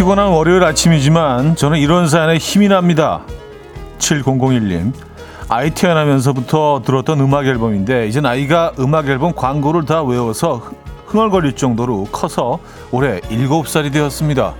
피곤한 월요일 아침이지만 저는 이런 사연에 힘이 납니다. 7001님. 아이 태어나면서부터 들었던 음악 앨범인데 이제 나이가 음악 앨범 광고를 다 외워서 흥얼거릴 정도로 커서 올해 7살이 되었습니다.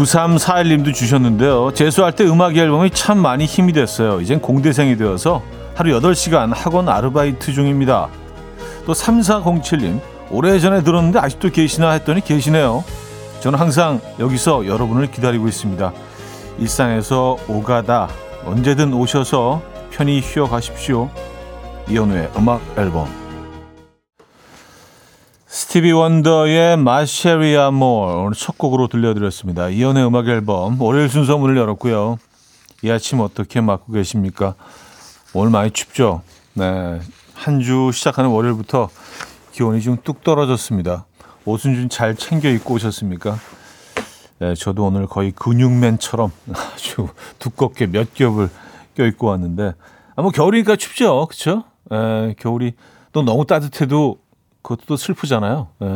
9341님도 주셨는데요. 재수할 때 음악 앨범이 참 많이 힘이 됐어요. 이젠 공대생이 되어서 하루 8시간 학원 아르바이트 중입니다. 또 3407님, 오래전에 들었는데 아직도 계시나 했더니 계시네요. 저는 항상 여기서 여러분을 기다리고 있습니다. 일상에서 오가다 언제든 오셔서 편히 쉬어 가십시오. 이현우의 음악 앨범 스티비 원더의 마쉐리아 몰 오늘 첫 곡으로 들려드렸습니다. 이연의 음악 앨범 월요일 순서 문을 열었고요. 이 아침 어떻게 맞고 계십니까? 오늘 많이 춥죠? 네. 한 주 시작하는 월요일부터 기온이 좀 뚝 떨어졌습니다. 옷은 좀 잘 챙겨 입고 오셨습니까? 네, 저도 오늘 거의 근육맨처럼 아주 두껍게 몇 겹을 껴입고 왔는데, 아, 뭐 겨울이니까 춥죠? 그쵸? 네, 겨울이 또 너무 따뜻해도 그것도 또 슬프잖아요. 예.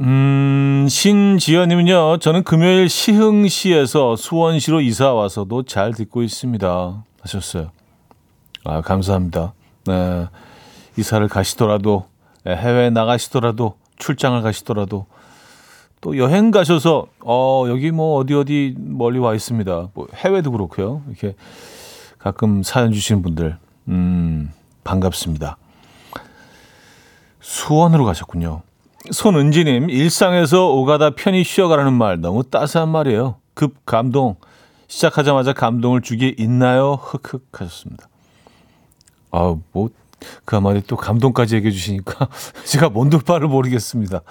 음, 신지연님은요, 저는 금요일 시흥시에서 수원시로 이사 와서도 잘 듣고 있습니다. 하셨어요. 아, 감사합니다. 네. 이사를 가시더라도, 예, 해외 나가시더라도, 출장을 가시더라도, 또 여행 가셔서, 어, 여기 뭐 어디 어디 멀리 와 있습니다. 뭐 해외도 그렇고요. 이렇게 가끔 사연 주시는 분들, 음, 반갑습니다. 수원으로 가셨군요. 손은지님, 일상에서 오가다 편히 쉬어가라는 말 너무 따스한 말이에요. 급 감동. 시작하자마자 감동을 주기 있나요? 흑흑 하셨습니다. 아, 뭐, 그 한마디 또 감동까지 얘기해 주시니까 제가 뭔들 바를 모르겠습니다.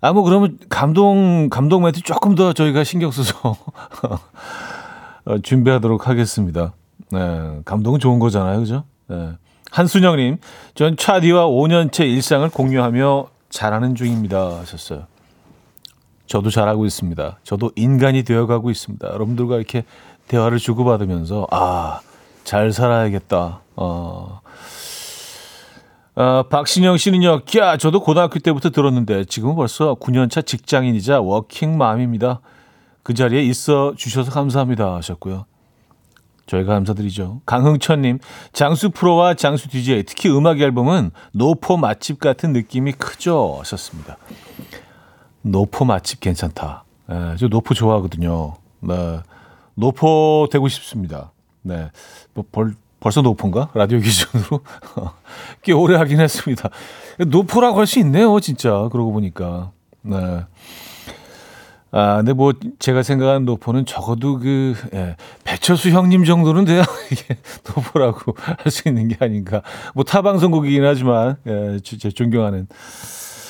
아, 뭐, 그러면 감동, 감동 멘트 조금 더 저희가 신경 써서 어, 준비하도록 하겠습니다. 네, 감동은 좋은 거잖아요. 그죠? 네. 한순영님, 전 차디와 5년째 일상을 공유하며 잘하는 중입니다. 하셨어요. 저도 잘하고 있습니다. 저도 인간이 되어가고 있습니다. 여러분들과 이렇게 대화를 주고받으면서, 아, 잘 살아야겠다. 어. 아, 박신영 씨는요, 야, 저도 고등학교 때부터 들었는데, 지금은 벌써 9년차 직장인이자 워킹맘입니다. 그 자리에 있어 주셔서 감사합니다. 하셨고요. 저희가 감사드리죠. 강흥천님, 장수 프로와 장수 DJ, 특히 음악 앨범은 노포 맛집 같은 느낌이 크죠. 하셨습니다. 노포 맛집 괜찮다. 네, 저 노포 좋아하거든요. 네, 노포 되고 싶습니다. 네, 뭐 벌, 벌써 노포인가? 라디오 기준으로. 꽤 오래 하긴 했습니다. 노포라고 할 수 있네요, 진짜. 그러고 보니까. 네. 아, 근데 뭐 제가 생각하는 노포는 적어도 그 예, 배철수 형님 정도는 돼야 이게 노포라고 할 수 있는 게 아닌가. 뭐 타방송국이긴 하지만 예, 제 존경하는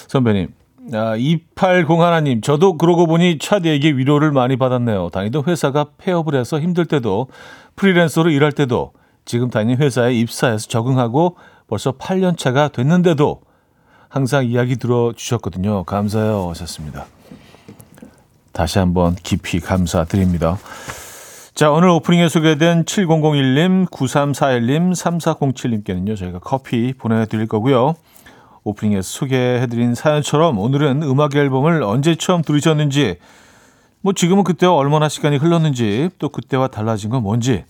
선배님. 아, 2801님, 저도 그러고 보니 차디에게 위로를 많이 받았네요. 다니던 회사가 폐업을 해서 힘들 때도 프리랜서로 일할 때도 지금 다니는 회사에 입사해서 적응하고 벌써 8년 차가 됐는데도 항상 이야기 들어주셨거든요. 감사해요. 하셨습니다. 다시 한번 깊이 감사드립니다. 자, 오늘 오프닝에 소개된 7001님, 9341님, 3407님께는요, 저희가 커피 보내드릴 거고요. 오프닝에 소개해드린 사연처럼 오늘은 음악 앨범을 언제 처음 들으셨는지, 뭐 지금은 그때와 얼마나 시간이 흘렀는지, 또 그때와 달라진 건 뭔지,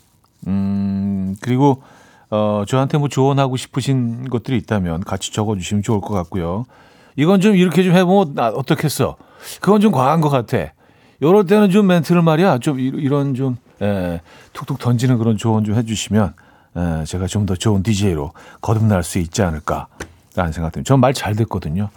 음, 그리고, 어, 저한테 뭐 조언하고 싶으신 것들이 있다면 같이 적어주시면 좋을 것 같고요. 이건 좀 이렇게 좀 해보면 어떻겠어? 그건 좀 과한 것 같아. 요럴 때는 좀 멘트를 말이야. 좀 이런 좀, 에, 툭툭 던지는 그런 조언 좀 해주시면, 에, 제가 좀 더 좋은 DJ로 거듭날 수 있지 않을까라는 생각 듭니다. 전 말 잘 듣거든요.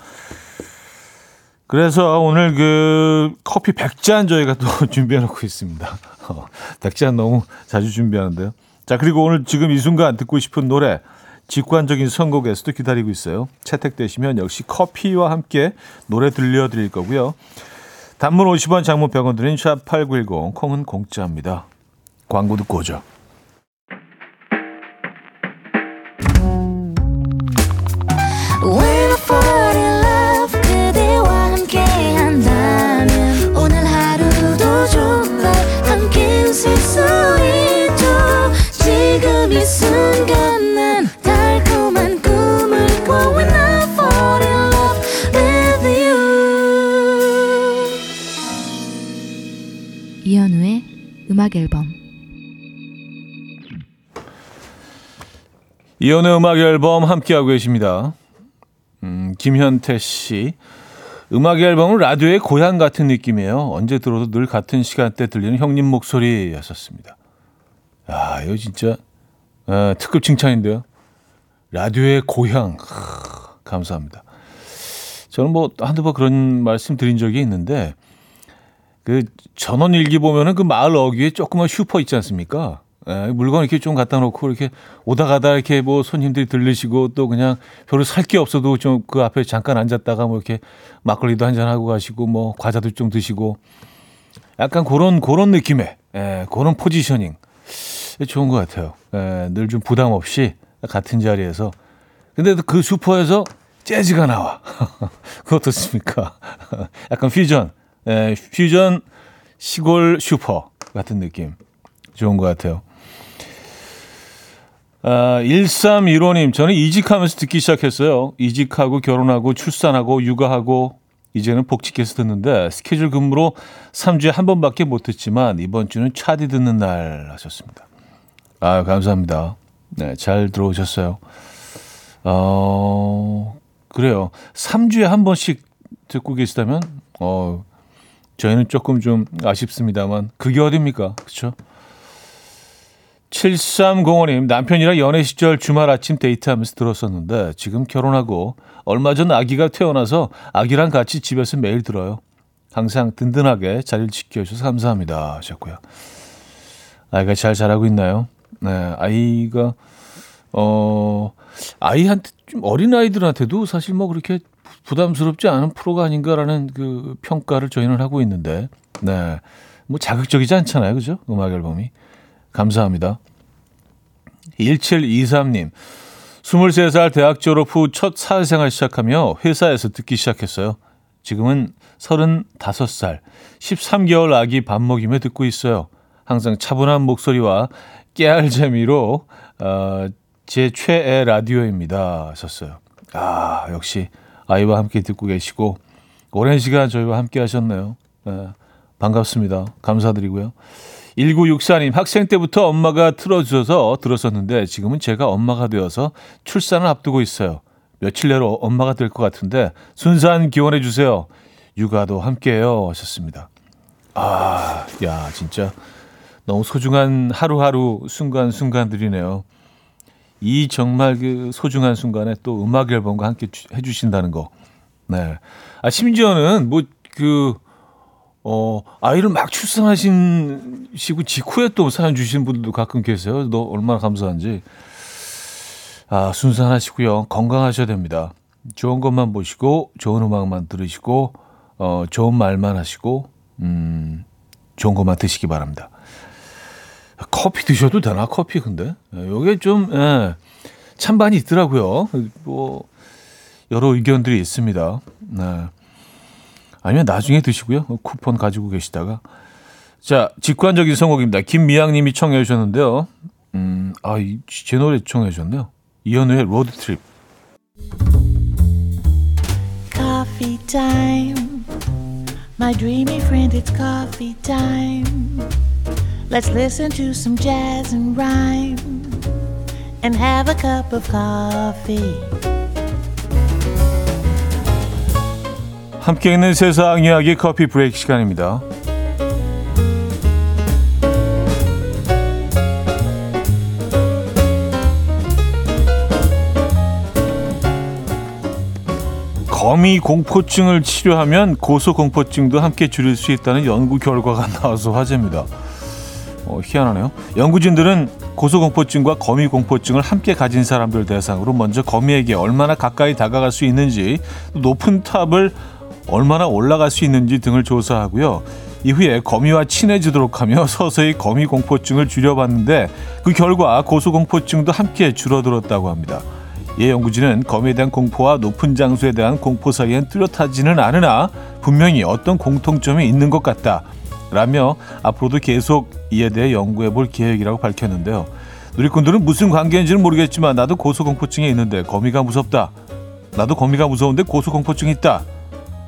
그래서 오늘 그 커피 100잔 저희가 또 준비해 놓고 있습니다. 어, 100잔 너무 자주 준비하는데요. 자, 그리고 오늘 지금 이 순간 듣고 싶은 노래, 직관적인 선곡에서도 기다리고 있어요. 채택되시면 역시 커피와 함께 노래 들려드릴 거고요. 단문 50원, 장문 병원 드린 샵8910 콩은 공짜입니다. 광고 듣고 오죠. 지금 이 순간 음악 앨범 이연의 음악 앨범 함께하고 계십니다. 음, 김현태 씨. 음악 앨범은 라디오의 고향 같은 느낌이에요. 언제 들어도 늘 같은 시간대 들리는 형님 목소리였었습니다. 야, 이거 진짜 아, 특급 칭찬인데요. 라디오의 고향. 하, 감사합니다. 저는 뭐 한두 번 그런 말씀 드린 적이 있는데 그 전원 일기 보면은 그 마을 어귀에 조그만 슈퍼 있지 않습니까? 예, 물건 이렇게 좀 갖다 놓고 이렇게 오다 가다 이렇게 뭐 손님들이 들르시고 또 그냥 별로 살 게 없어도 좀 그 앞에 잠깐 앉았다가 뭐 이렇게 막걸리도 한 잔 하고 가시고 뭐 과자도 좀 드시고 약간 그런 그런 느낌의 예, 그런 포지셔닝 좋은 것 같아요. 예, 늘 좀 부담 없이 같은 자리에서 근데 그 슈퍼에서 재즈가 나와. 그거 어떻습니까? 약간 퓨전, 예, 퓨전 시골 슈퍼 같은 느낌 좋은 것 같아요. 아, 1315님, 저는 이직하면서 듣기 시작했어요. 이직하고 결혼하고 출산하고 육아하고 이제는 복직해서 듣는데 스케줄 근무로 3주에 한 번밖에 못 듣지만 이번 주는 차디 듣는 날 하셨습니다. 아, 감사합니다. 네, 잘 들어오셨어요. 어, 그래요. 3주에 한 번씩 듣고 계시다면 어, 저희는 조금 좀 아쉽습니다만 그게 어딥니까? 그렇죠? 7305님, 남편이랑 연애 시절 주말 아침 데이트하면서 들었었는데 지금 결혼하고 얼마 전 아기가 태어나서 아기랑 같이 집에서 매일 들어요. 항상 든든하게 자리를 지켜주셔서 감사합니다 하셨고요. 아이가 잘 자라고 있나요? 네, 아이가 어 아이한테 좀 어린 아이들한테도 사실 뭐 그렇게 부담스럽지 않은 프로가 아닌가라는 그 평가를 저희는 하고 있는데, 네, 뭐 자극적이지 않잖아요, 그죠? 음악 앨범이. 감사합니다. 1723님, 23살 대학 졸업 후 첫 사회생활 시작하며 회사에서 듣기 시작했어요. 지금은 35살, 13개월 아기 밥 먹이며 듣고 있어요. 항상 차분한 목소리와 깨알 재미로 어, 제 최애 라디오입니다. 하셨어요. 아, 역시 아이와 함께 듣고 계시고 오랜 시간 저희와 함께 하셨네요. 네, 반갑습니다. 감사드리고요. 1964님, 학생 때부터 엄마가 틀어주셔서 들었었는데 지금은 제가 엄마가 되어서 출산을 앞두고 있어요. 며칠 내로 엄마가 될 것 같은데 순산 기원해 주세요. 육아도 함께해요. 하셨습니다. 아, 야, 진짜 너무 소중한 하루하루 순간순간들이네요. 이 정말 그 소중한 순간에 또 음악 앨범과 함께 해주신다는 거. 네. 아, 심지어는 뭐 그, 어, 아이를 막 출산하신 시고 직후에 또 사연 주신 분들도 가끔 계세요. 너 얼마나 감사한지. 아, 순산하시고요. 건강하셔야 됩니다. 좋은 것만 보시고, 좋은 음악만 들으시고, 어, 좋은 말만 하시고, 음, 좋은 것만 드시기 바랍니다. 커피 드셔도 되나 커피 근데 이게 예, 좀 예, 찬반이 있더라고요. 뭐 여러 의견들이 있습니다. 네. 아니면 나중에 드시고요. 쿠폰 가지고 계시다가 자 직관적인 선곡입니다. 김미양님이 청해 주셨는데요. 음, 아제 노래 청해 주셨네요. 이현우의 Road Trip. Coffee time. My dreamy friend, it's coffee time. Let's listen to some jazz and rhyme and have a cup of coffee. 함께 있는 세상 이야기 커피 브레이크 시간입니다. 거미 공포증을 치료하면 고소 공포증도 함께 줄일 수 있다는 연구 결과가 나와서 화제입니다. 어, 희한하네요. 연구진들은 고소공포증과 거미공포증을 함께 가진 사람들 대상으로 먼저 거미에게 얼마나 가까이 다가갈 수 있는지, 높은 탑을 얼마나 올라갈 수 있는지 등을 조사하고요. 이후에 거미와 친해지도록 하며 서서히 거미 공포증을 줄여봤는데 그 결과 고소공포증도 함께 줄어들었다고 합니다. 이 연구진은 거미에 대한 공포와 높은 장소에 대한 공포 사이엔 뚜렷하지는 않으나 분명히 어떤 공통점이 있는 것 같다. 라며 앞으로도 계속 이에 대해 연구해 볼 계획이라고 밝혔는데요. 누리꾼들은 무슨 관계인지는 모르겠지만 나도 고소공포증이 있는데 거미가 무섭다. 나도 거미가 무서운데 고소공포증이 있다.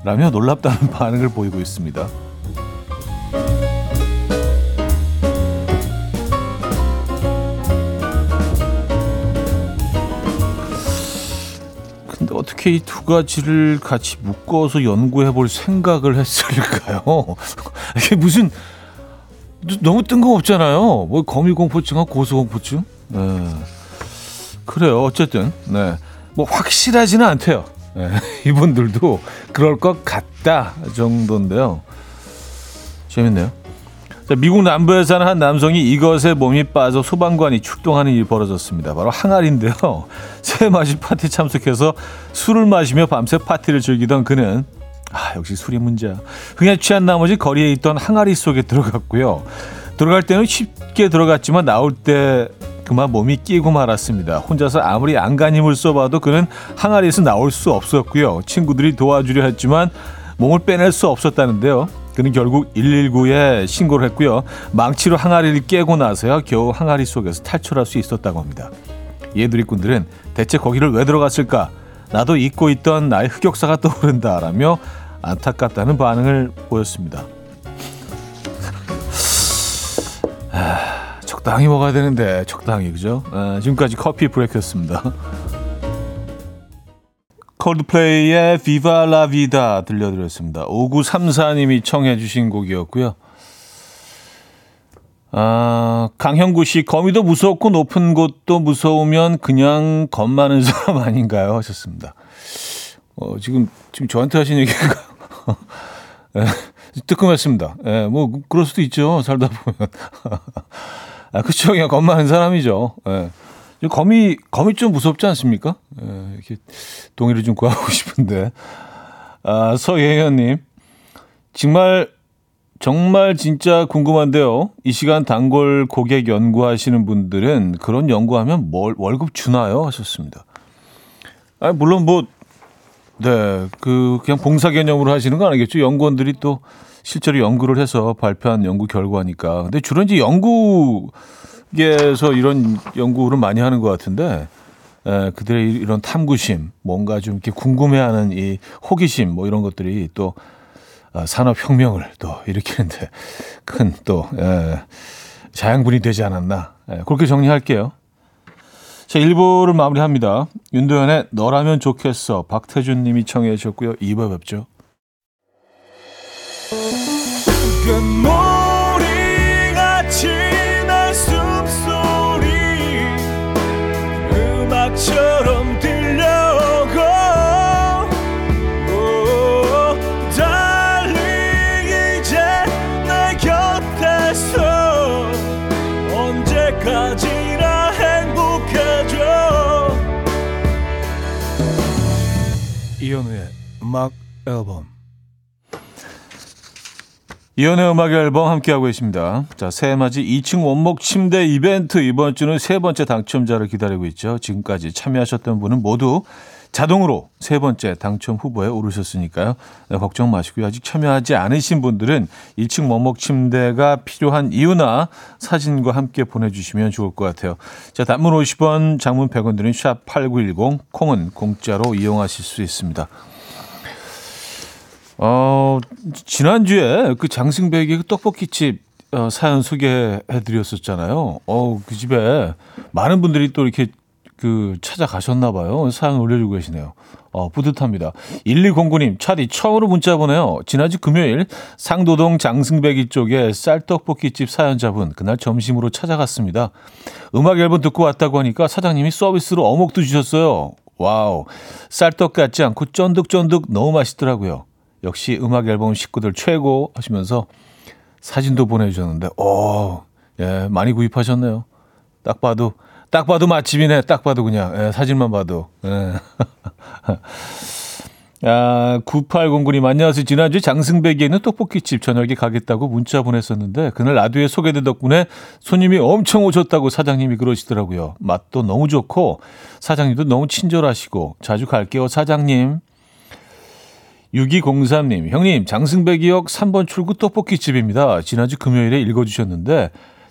라며 놀랍다는 반응을 보이고 있습니다. 어떻게 이 두 가지를 같이 묶어서 연구해 볼 생각을 했을까요? 이게 무슨 너무 뜬금없잖아요. 뭐 거미공포증하고 고소공포증? 네. 그래요. 어쨌든 네. 뭐 확실하지는 않대요. 네. 이분들도 그럴 것 같다 정도인데요. 재밌네요. 자, 미국 남부에 사는 한 남성이 이것에 몸이 빠져 소방관이 출동하는 일이 벌어졌습니다. 바로 항아리인데요. 새 맞이 파티 참석해서 술을 마시며 밤새 파티를 즐기던 그는 아 역시 술이 문제야. 흥에 취한 나머지 거리에 있던 항아리 속에 들어갔고요. 들어갈 때는 쉽게 들어갔지만 나올 때 그만 몸이 끼고 말았습니다. 혼자서 아무리 안간힘을 써봐도 그는 항아리에서 나올 수 없었고요. 친구들이 도와주려 했지만 몸을 빼낼 수 없었다는데요. 그는 결국 119에 신고를 했고요. 망치로 항아리를 깨고 나서야 겨우 항아리 속에서 탈출할 수 있었다고 합니다. 이에 누리꾼들은 대체 거기를 왜 들어갔을까? 나도 잊고 있던 나의 흑역사가 떠오른다라며 안타깝다는 반응을 보였습니다. 아, 적당히 먹어야 되는데 적당히 그죠? 아, 지금까지 커피 브레이크였습니다. 콜드플레이의 비바 라 비다 들려드렸습니다. 5934님이 청해 주신 곡이었고요. 아, 강형구 씨, 거미도 무섭고 높은 곳도 무서우면 그냥 겁 많은 사람 아닌가요? 하셨습니다. 어, 지금, 지금 저한테 하신 얘기가, 예, 뜨끔했습니다. 예, 뭐, 그럴 수도 있죠. 살다 보면. 아, 그쵸. 그냥 겁 많은 사람이죠. 예. 거미 거미 좀 무섭지 않습니까? 에, 이렇게 동의를 좀 구하고 싶은데 아, 서예현님 정말 정말 진짜 궁금한데요. 이 시간 단골 고객 연구하시는 분들은 그런 연구하면 뭘 월급 주나요? 하셨습니다. 아 물론 뭐 네, 그 그냥 봉사 개념으로 하시는 거 아니겠죠? 연구원들이 또 실제로 연구를 해서 발표한 연구 결과니까. 근데 주로 이제 연구 에서 이런 연구를 많이 하는 것 같은데 에, 그들의 이런 탐구심, 뭔가 좀 이렇게 궁금해하는 이 호기심, 뭐 이런 것들이 또 어, 산업혁명을 또 일으키는데 큰또 자양분이 되지 않았나 에, 그렇게 정리할게요. 자, 1부를 마무리합니다. 윤도현의 너라면 좋겠어. 박태준 님이 청해 주셨고요. 2부 뵙죠. 음악 앨범 이연의 음악 앨범 함께하고 계십니다. 자, 새해맞이 2층 원목 침대 이벤트 이번 주는 세 번째 당첨자를 기다리고 있죠. 지금까지 참여하셨던 분은 모두 자동으로 세 번째 당첨 후보에 오르셨으니까요. 네, 걱정 마시고요. 아직 참여하지 않으신 분들은 2층 원목 침대가 필요한 이유나 사진과 함께 보내주시면 좋을 것 같아요. 자, 단문 50원, 장문 100원 드는 샵8910, 콩은 공짜로 이용하실 수 있습니다. 어, 지난주에 그 장승백의 그 떡볶이집 어, 사연 소개해 드렸었잖아요. 어, 그 집에 많은 분들이 또 이렇게 그 찾아가셨나 봐요. 사연 올려주고 계시네요. 어, 뿌듯합니다. 1209님, 차디 처음으로 문자 보내요. 지난주 금요일 상도동 장승배기 쪽에 쌀떡볶이집 사연자분 그날 점심으로 찾아갔습니다. 음악 앨범 듣고 왔다고 하니까 사장님이 서비스로 어묵도 주셨어요. 와우. 쌀떡 같지 않고 쫀득쫀득 너무 맛있더라고요. 역시 음악 앨범 식구들 최고 하시면서 사진도 보내주셨는데, 오, 예, 많이 구입하셨네요. 딱 봐도, 딱 봐도 맛집이네. 딱 봐도 그냥, 예, 사진만 봐도. 예. 아, 9809님, 안녕하세요. 지난주 장승배기에 있는 떡볶이집 저녁에 가겠다고 문자 보냈었는데, 그날 라디오에 소개된 덕분에 손님이 엄청 오셨다고 사장님이 그러시더라고요. 맛도 너무 좋고, 사장님도 너무 친절하시고, 자주 갈게요, 사장님. 6203님, 형님, 장승배기역 3번 출구 떡볶이집입니다. 지난주 금요일에 읽어주셨는데,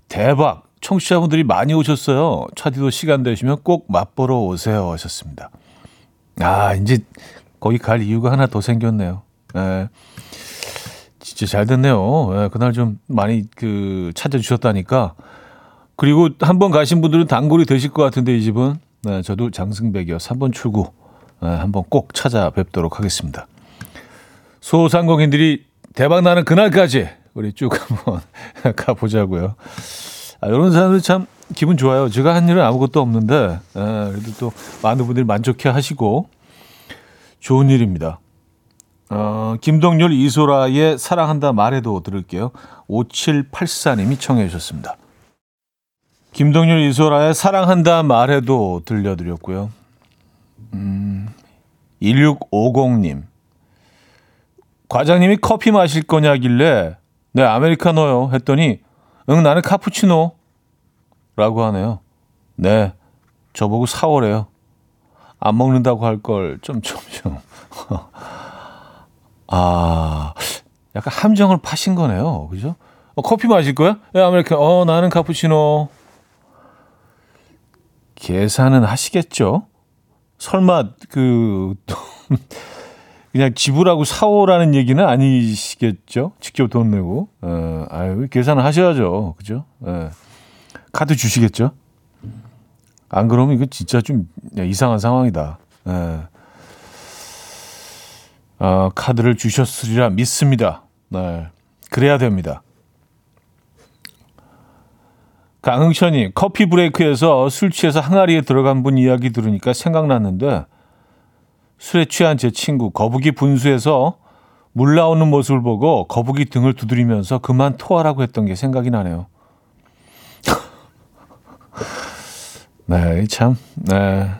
대박! 청취자분들이 많이 오셨어요. 차디도 시간 되시면 꼭 맛보러 오세요. 하셨습니다. 아, 이제 거기 갈 이유가 하나 더 생겼네요. 예. 진짜 잘 됐네요. 예, 그날 좀 많이 그 찾아주셨다니까. 그리고 한 번 가신 분들은 단골이 되실 것 같은데 이 집은. 네, 저도 장승백이요. 3번 출구. 네, 한번 꼭 찾아뵙도록 하겠습니다. 소상공인들이 대박 나는 그날까지 우리 쭉 한번 가보자고요. 아, 이런 사람들 참 기분 좋아요. 제가 한 일은 아무것도 없는데 에, 그래도 또 많은 분들이 만족해 하시고 좋은 일입니다. 어, 김동률 이소라의 사랑한다 말해도 들을게요. 5784님이 청해 주셨습니다. 김동률 이소라의 사랑한다 말해도 들려드렸고요. 음, 1650님. 과장님이 커피 마실 거냐길래 네 아메리카노요 했더니 응 나는 카푸치노 라고 하네요. 네 저보고 사오래요. 안 먹는다고 할 걸 좀 좀 좀. 아 약간 함정을 파신 거네요. 그죠? 어, 커피 마실 거야? 네, 아메리카노. 어 나는 카푸치노. 계산은 하시겠죠? 설마 그 그냥 지불하고 사오라는 얘기는 아니시겠죠? 직접 돈 내고. 어, 아유, 계산을 하셔야죠. 그죠? 예. 카드 주시겠죠? 안 그러면 이거 진짜 좀 이상한 상황이다. 예. 어, 카드를 주셨으리라 믿습니다. 네. 그래야 됩니다. 강흥천이 커피 브레이크에서 술 취해서 항아리에 들어간 분 이야기 들으니까 생각났는데 술에 취한 제 친구 거북이 분수에서 물 나오는 모습을 보고 거북이 등을 두드리면서 그만 토하라고 했던 게 생각이 나네요. 네, 참, 네.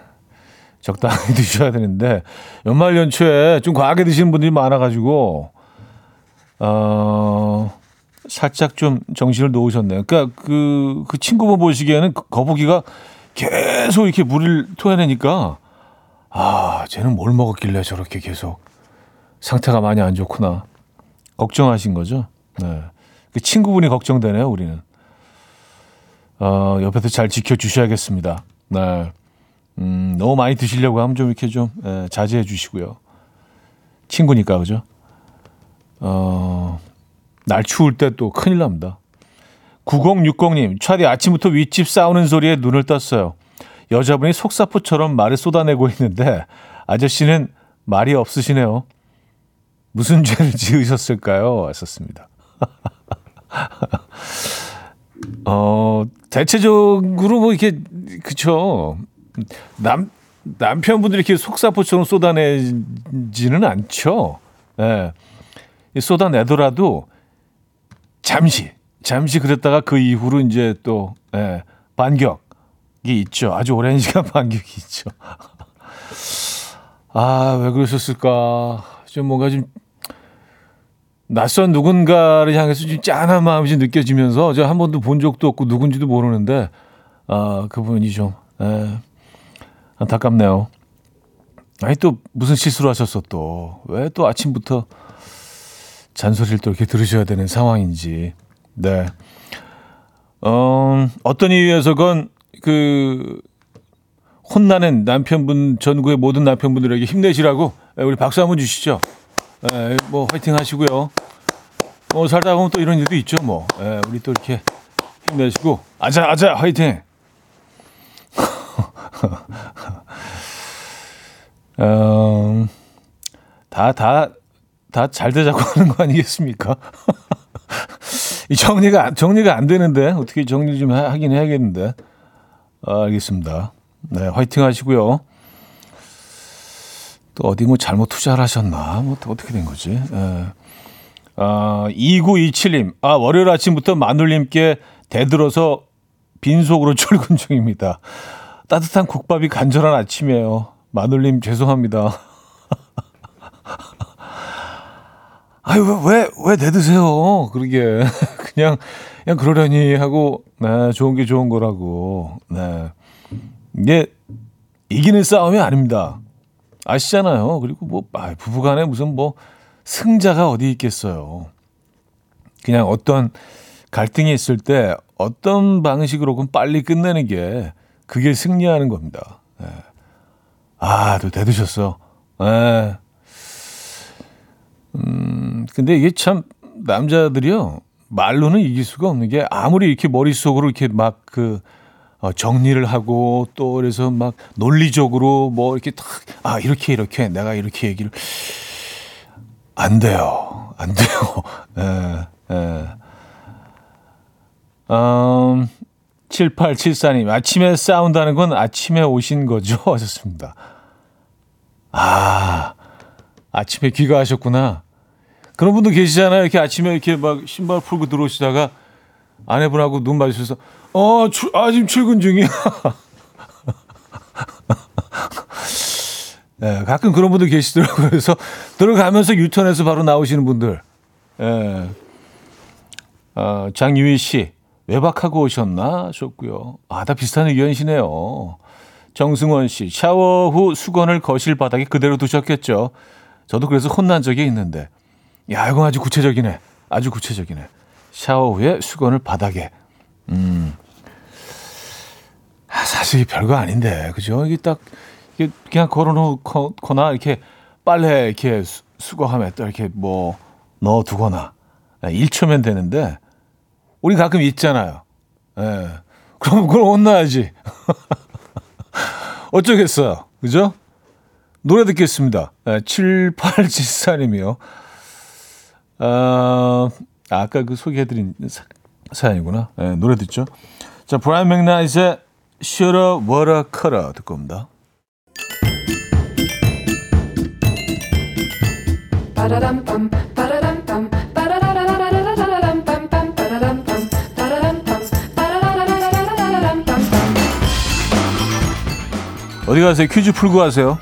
적당히 드셔야 되는데, 연말 연초에 좀 과하게 드시는 분들이 많아가지고, 어, 살짝 좀 정신을 놓으셨네요. 그러니까 그, 그 친구분 보시기에는 그 거북이가 계속 이렇게 물을 토해내니까, 아, 쟤는 뭘 먹었길래 저렇게 계속 상태가 많이 안 좋구나. 걱정하신 거죠? 네. 그 친구분이 걱정되네요, 우리는. 어, 옆에서 잘 지켜주셔야겠습니다. 네. 음, 너무 많이 드시려고 하면 좀 이렇게 좀 예, 자제해 주시고요. 친구니까, 그죠? 어, 날 추울 때 또 큰일 납니다. 9060님, 차디 아침부터 윗집 싸우는 소리에 눈을 떴어요. 여자분이 속사포처럼 말을 쏟아내고 있는데 아저씨는 말이 없으시네요. 무슨 죄를 지으셨을까요? 왔었습니다. 어, 대체적으로 뭐 이렇게 그쵸. 남 남편분들이 이렇게 속사포처럼 쏟아내지는 않죠. 예. 네. 쏟아내더라도 잠시 잠시 그랬다가 그 이후로 이제 또 예, 반격 있죠. 아주 오랜 시간 반격이 있죠. 아, 왜 그러셨을까? 좀 뭔가 좀 낯선 누군가를 향해서 좀 짠한 마음이 좀 느껴지면서 저한 번도 본 적도 없고 누군지도 모르는데 아, 그분이 좀 에, 예, 안타깝네요. 아니 또 무슨 실수를 하셨어 또. 왜 또 아침부터 잔소리를 또 이렇게 들으셔야 되는 상황인지. 네. 어, 어떤 이유에서건 그 혼나는 남편분 전국의 모든 남편분들에게 힘내시라고 우리 박수 한번 주시죠. 에, 뭐 화이팅 하시고요. 뭐 살다 보면 또 이런 일도 있죠. 뭐 에, 우리 또 이렇게 힘내시고 아자 아자 화이팅. 어, 다다 다 잘 되자고 하는 거 아니겠습니까? 이 정리가 정리가 안 되는데 어떻게 정리 좀 하긴 해야겠는데. 아, 알겠습니다. 네, 화이팅 하시고요. 또 어디 뭐 잘못 투자를 하셨나? 뭐 어떻게 된 거지? 예. 아, 2927님. 아, 월요일 아침부터 마눌님께 대들어서 빈속으로 출근 중입니다. 따뜻한 국밥이 간절한 아침이에요. 마눌님 죄송합니다. 아유, 왜, 왜 내드세요? 그러게. 그냥, 그냥 그러려니 하고, 네, 좋은 게 좋은 거라고. 네. 이게 이기는 싸움이 아닙니다. 아시잖아요. 그리고 뭐, 아, 부부 간에 무슨 뭐, 승자가 어디 있겠어요. 그냥 어떤 갈등이 있을 때 어떤 방식으로건 빨리 끝내는 게 그게 승리하는 겁니다. 네. 아, 또 대드셨어. 네. 음, 근데 이게 참 남자들이요. 말로는 이길 수가 없는 게 아무리 이렇게 머릿속으로 이렇게 막 그, 어, 정리를 하고 또 그래서 막 논리적으로 뭐 이렇게 탁, 아, 이렇게 이렇게 내가 이렇게 얘기를 안 돼요. 안 돼요. 예, 예. 음, 7874님, 아침에 싸운다는 건 아침에 오신 거죠? 하셨습니다. 아, 아침에 귀가하셨구나. 그런 분도 계시잖아요. 이렇게 아침에 이렇게 막 신발 풀고 들어오시다가 아내분하고 눈 마주쳐서, 어, 출, 아, 지금 출근 중이야. 예, 가끔 그런 분들 계시더라고요. 그래서 들어가면서 유턴해서 바로 나오시는 분들. 예. 어, 장유희 씨, 외박하고 오셨나? 하셨고요. 아, 다 비슷한 의견이시네요. 정승원 씨, 샤워 후 수건을 거실 바닥에 그대로 두셨겠죠. 저도 그래서 혼난 적이 있는데. 야, 이건 아주 구체적이네. 아주 구체적이네. 샤워 후에 수건을 바닥에. 음. 아, 사실 별거 아닌데, 그죠? 이게 딱, 이게 그냥 걸어놓거나, 이렇게 빨래 이렇게 수, 수거함에 또 이렇게 뭐 넣어두거나. 1초면 되는데, 우리 가끔 있잖아요. 예. 그럼 그걸 혼나야지. 어쩌겠어요. 그죠? 노래 듣겠습니다. 예, 7874님이요. 어, 아까 그 소개해드린 사, 사연이구나. 네, 노래 듣죠. 자, 브라이언 맥나이스의 Shoulda, Woulda, Coulda 듣고 옵니다. 어디 가세요? 퀴즈 풀고 가세요.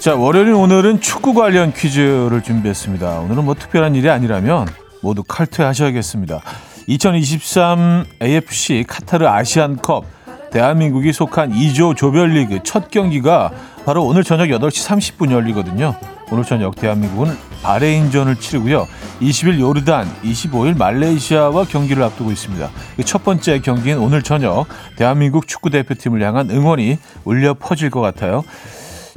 자, 월요일 오늘은 축구 관련 퀴즈를 준비했습니다. 오늘은 뭐 특별한 일이 아니라면 모두 칼퇴하셔야겠습니다. 2023 AFC 카타르 아시안컵 대한민국이 속한 2조 조별리그 첫 경기가 바로 오늘 저녁 8시 30분 열리거든요. 오늘 저녁 대한민국은 바레인전을 치르고요. 20일 요르단, 25일 말레이시아와 경기를 앞두고 있습니다. 그첫 번째 경기는 오늘 저녁 대한민국 축구 대표팀을 향한 응원이 울려 퍼질 것 같아요.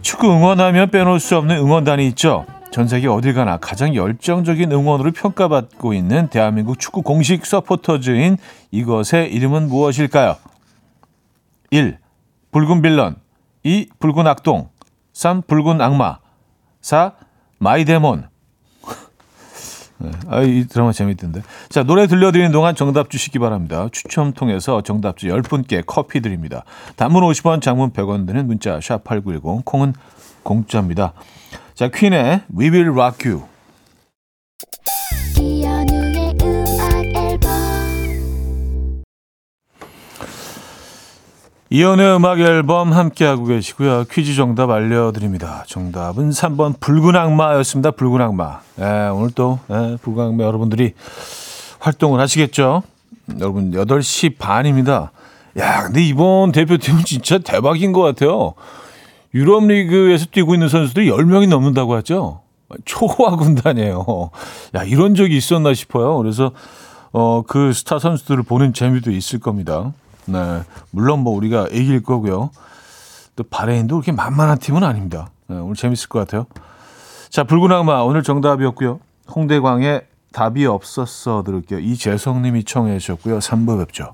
축구 응원하면 빼놓을 수 없는 응원단이 있죠. 전 세계 어딜 가나 가장 열정적인 응원으로 평가받고 있는 대한민국 축구 공식 서포터즈인 이것의 이름은 무엇일까요? 1. 붉은 빌런 2. 붉은 악동 3. 붉은 악마 4. 마이데몬 네, 아, 이 드라마 재밌던데. 자, 노래 들려드리는 동안 정답 주시기 바랍니다. 추첨 통해서 정답주 10분께 커피 드립니다. 단문 50원, 장문 100원 드는 문자 샵 8910, 콩은 공짜입니다. 자, 퀸의 We Will Rock You. 이연의 음악 앨범 함께하고 계시고요. 퀴즈 정답 알려드립니다. 정답은 3번 붉은 악마였습니다. 붉은 악마. 예, 오늘 또 예, 붉은 악마 여러분들이 활동을 하시겠죠. 여러분 8시 반입니다. 야, 근데 이번 대표팀은 진짜 대박인 것 같아요. 유럽 리그에서 뛰고 있는 선수들이 10명이 넘는다고 하죠. 초호화 군단이에요. 야, 이런 적이 있었나 싶어요. 그래서 어, 그 스타 선수들을 보는 재미도 있을 겁니다. 네. 물론 뭐 우리가 이길 거고요. 또 바레인도 그렇게 만만한 팀은 아닙니다. 네, 오늘 재밌을 것 같아요. 자, 붉은 악마 오늘 정답이었고요. 홍대광의 답이 없었어 들을게요. 이재성 님이 청해 주셨고요. 3부 뵙죠.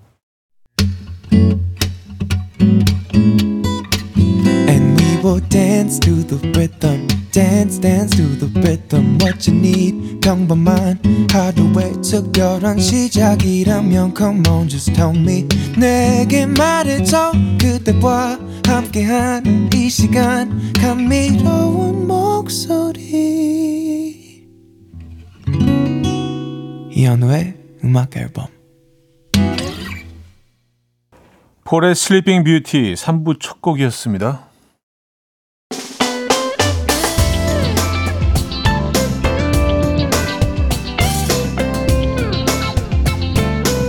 Will dance to the rhythm. Dance, dance to the rhythm. What you need, 평범한 하루의 특별한 시작이라면 Come on, just tell me. 내게 말해줘. 그대와 함께한 이 시간. 감미로운 목소리. 이현우의 음악 앨범. 폴의 Sleeping Beauty 3부 첫 곡이었습니다.